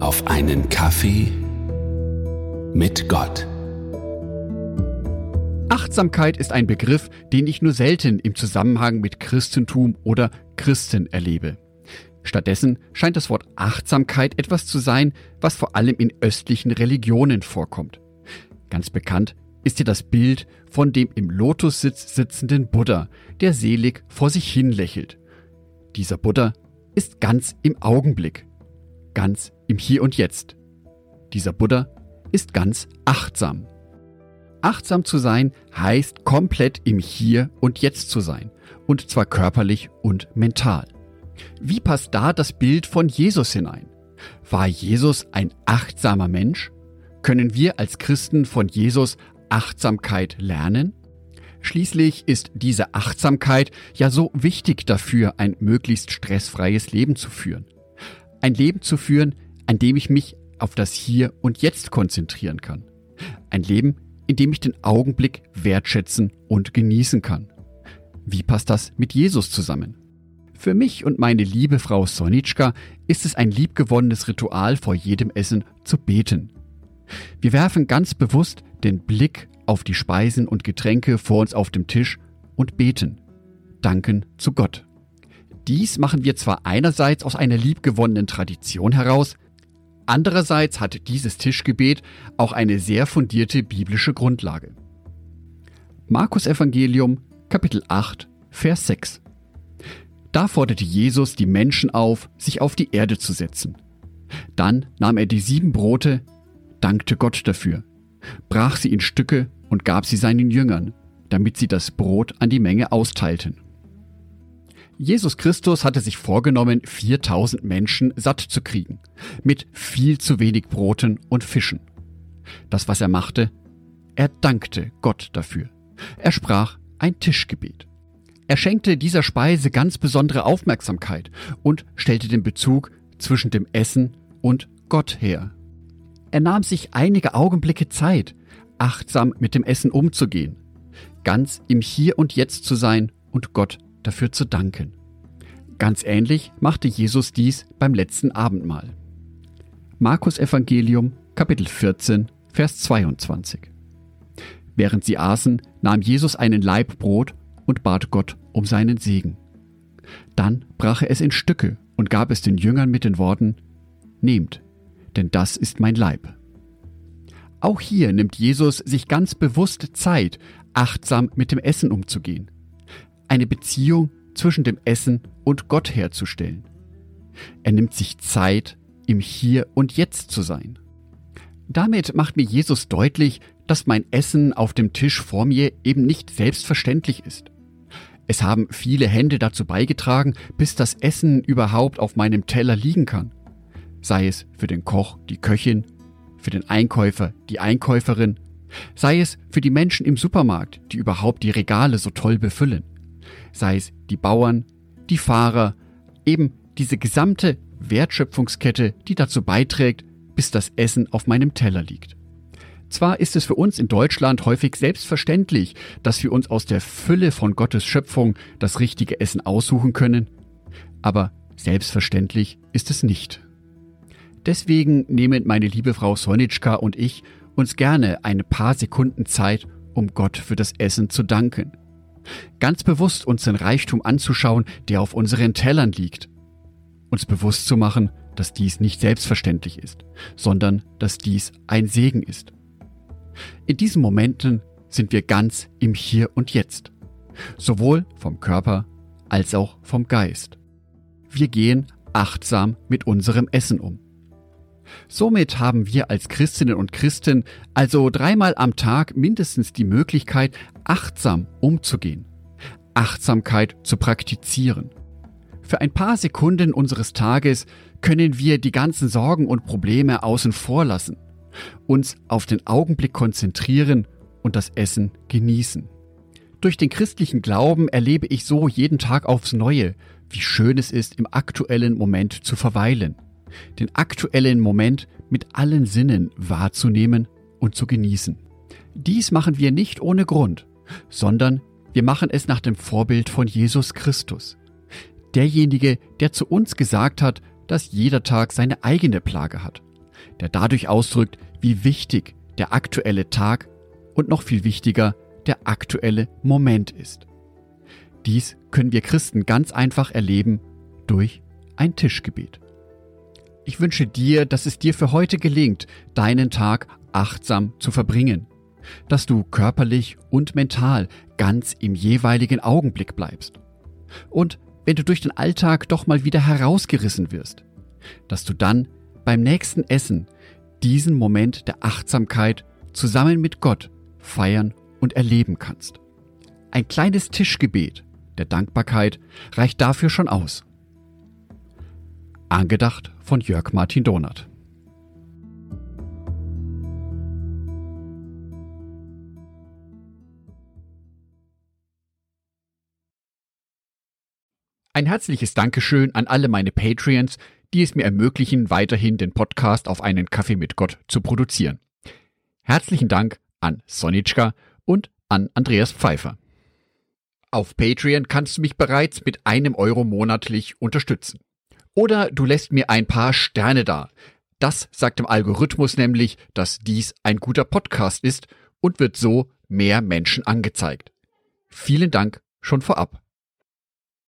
auf einen Kaffee mit Gott. Achtsamkeit ist ein Begriff, den ich nur selten im Zusammenhang mit Christentum oder Christen erlebe. Stattdessen scheint das Wort Achtsamkeit etwas zu sein, was vor allem in östlichen Religionen vorkommt. Ganz bekannt ist hier das Bild von dem im Lotussitz sitzenden Buddha, der selig vor sich hin lächelt. Dieser Buddha ist ganz im Augenblick, ganz im Hier und Jetzt. Dieser Buddha ist ganz achtsam. Achtsam zu sein heißt komplett im Hier und Jetzt zu sein, und zwar körperlich und mental. Wie passt da das Bild von Jesus hinein? War Jesus ein achtsamer Mensch? Können wir als Christen von Jesus Achtsamkeit lernen? Schließlich ist diese Achtsamkeit ja so wichtig dafür, ein möglichst stressfreies Leben zu führen. Ein Leben zu führen, an dem ich mich auf das Hier und Jetzt konzentrieren kann. Ein Leben, in dem ich den Augenblick wertschätzen und genießen kann. Wie passt das mit Jesus zusammen? Für mich und meine liebe Frau Sonitschka ist es ein liebgewonnenes Ritual vor jedem Essen zu beten. Wir werfen ganz bewusst den Blick auf die Speisen und Getränke vor uns auf dem Tisch und beten. Danken zu Gott. Dies machen wir zwar einerseits aus einer liebgewonnenen Tradition heraus, andererseits hat dieses Tischgebet auch eine sehr fundierte biblische Grundlage. Markus Evangelium Kapitel 8 Vers 6 Da forderte Jesus die Menschen auf, sich auf die Erde zu setzen. Dann nahm er die sieben Brote, dankte Gott dafür, brach sie in Stücke und gab sie seinen Jüngern, damit sie das Brot an die Menge austeilten. Jesus Christus hatte sich vorgenommen, 4000 Menschen satt zu kriegen, mit viel zu wenig Broten und Fischen. Das, was er machte, er dankte Gott dafür. Er sprach ein Tischgebet. Er schenkte dieser Speise ganz besondere Aufmerksamkeit und stellte den Bezug zwischen dem Essen und Gott her. Er nahm sich einige Augenblicke Zeit, achtsam mit dem Essen umzugehen, ganz im Hier und Jetzt zu sein und Gott dafür zu danken. Ganz ähnlich machte Jesus dies beim letzten Abendmahl. Markus Evangelium Kapitel 14 Vers 22. Während sie aßen, nahm Jesus einen Laib Brot und bat Gott um seinen Segen. Dann brach er es in Stücke und gab es den Jüngern mit den Worten Nehmt, denn das ist mein Leib. Auch hier nimmt Jesus sich ganz bewusst Zeit, achtsam mit dem Essen umzugehen. Eine Beziehung zwischen dem Essen und Gott herzustellen. Er nimmt sich Zeit, im Hier und Jetzt zu sein. Damit macht mir Jesus deutlich, dass mein Essen auf dem Tisch vor mir eben nicht selbstverständlich ist. Es haben viele Hände dazu beigetragen, bis das Essen überhaupt auf meinem Teller liegen kann. Sei es für den Koch, die Köchin für den Einkäufer, die Einkäuferin, sei es für die Menschen im Supermarkt, die überhaupt die Regale so toll befüllen, sei es die Bauern, die Fahrer, eben diese gesamte Wertschöpfungskette, die dazu beiträgt, bis das Essen auf meinem Teller liegt. Zwar ist es für uns in Deutschland häufig selbstverständlich, dass wir uns aus der Fülle von Gottes Schöpfung das richtige Essen aussuchen können, aber selbstverständlich ist es nicht. Deswegen nehmen meine liebe Frau Sonitschka und ich uns gerne ein paar Sekunden Zeit, um Gott für das Essen zu danken. Ganz bewusst uns den Reichtum anzuschauen, der auf unseren Tellern liegt. Uns bewusst zu machen, dass dies nicht selbstverständlich ist, sondern dass dies ein Segen ist. In diesen Momenten sind wir ganz im Hier und Jetzt, sowohl vom Körper als auch vom Geist. Wir gehen achtsam mit unserem Essen um. Somit haben wir als Christinnen und Christen also dreimal am Tag mindestens die Möglichkeit, achtsam umzugehen, Achtsamkeit zu praktizieren. Für ein paar Sekunden unseres Tages können wir die ganzen Sorgen und Probleme außen vor lassen, uns auf den Augenblick konzentrieren und das Essen genießen. Durch den christlichen Glauben erlebe ich so jeden Tag aufs Neue, wie schön es ist, im aktuellen Moment zu verweilen den aktuellen Moment mit allen Sinnen wahrzunehmen und zu genießen. Dies machen wir nicht ohne Grund, sondern wir machen es nach dem Vorbild von Jesus Christus. Derjenige, der zu uns gesagt hat, dass jeder Tag seine eigene Plage hat, der dadurch ausdrückt, wie wichtig der aktuelle Tag und noch viel wichtiger der aktuelle Moment ist. Dies können wir Christen ganz einfach erleben durch ein Tischgebet. Ich wünsche dir, dass es dir für heute gelingt, deinen Tag achtsam zu verbringen, dass du körperlich und mental ganz im jeweiligen Augenblick bleibst. Und wenn du durch den Alltag doch mal wieder herausgerissen wirst, dass du dann beim nächsten Essen diesen Moment der Achtsamkeit zusammen mit Gott feiern und erleben kannst. Ein kleines Tischgebet der Dankbarkeit reicht dafür schon aus. Angedacht von Jörg Martin Donat. Ein herzliches Dankeschön an alle meine Patreons, die es mir ermöglichen, weiterhin den Podcast auf einen Kaffee mit Gott zu produzieren. Herzlichen Dank an Sonitschka und an Andreas Pfeiffer. Auf Patreon kannst du mich bereits mit einem Euro monatlich unterstützen. Oder du lässt mir ein paar Sterne da. Das sagt dem Algorithmus nämlich, dass dies ein guter Podcast ist und wird so mehr Menschen angezeigt. Vielen Dank schon vorab.